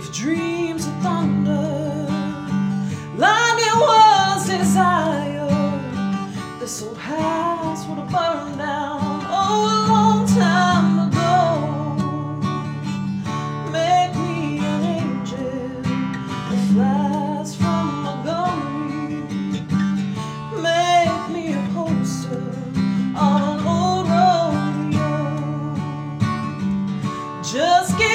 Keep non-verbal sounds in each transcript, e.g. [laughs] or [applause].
if dreams are thunder, lightning was desire. This old house would have burned down oh, a long time ago. Make me an angel that flies from Montgomery. Make me a poster on an old rodeo. Just give.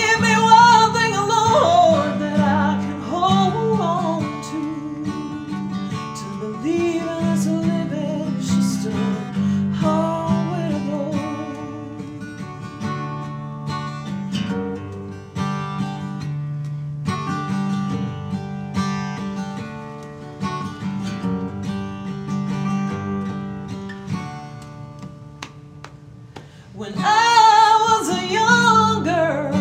When I was a young girl,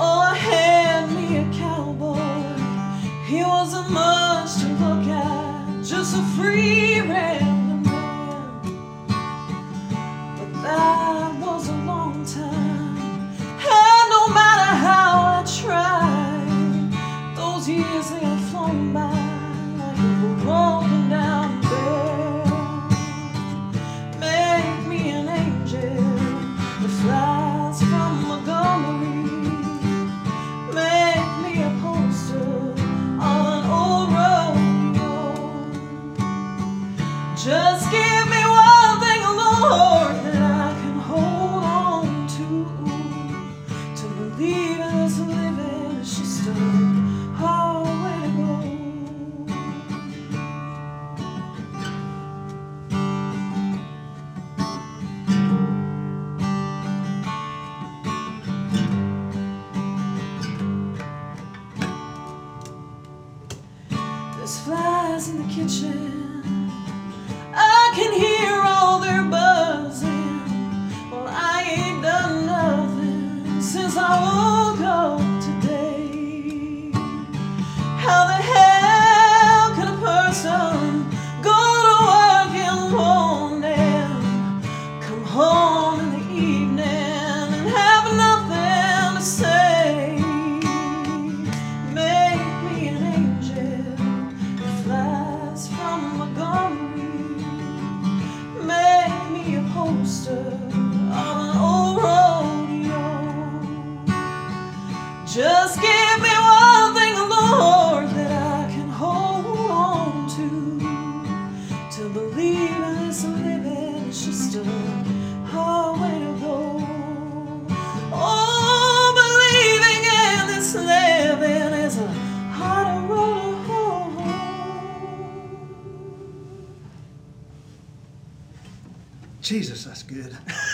oh, hand me a cowboy. He wasn't much to look at, just a free random man. But that was a long time, and no matter how I tried, those years they have flown by like we Just give me one thing, Lord, that I can hold on to. To believe in this living is just a hard way to go. There's flies in the kitchen. Can hear a Jesus, that's good. [laughs]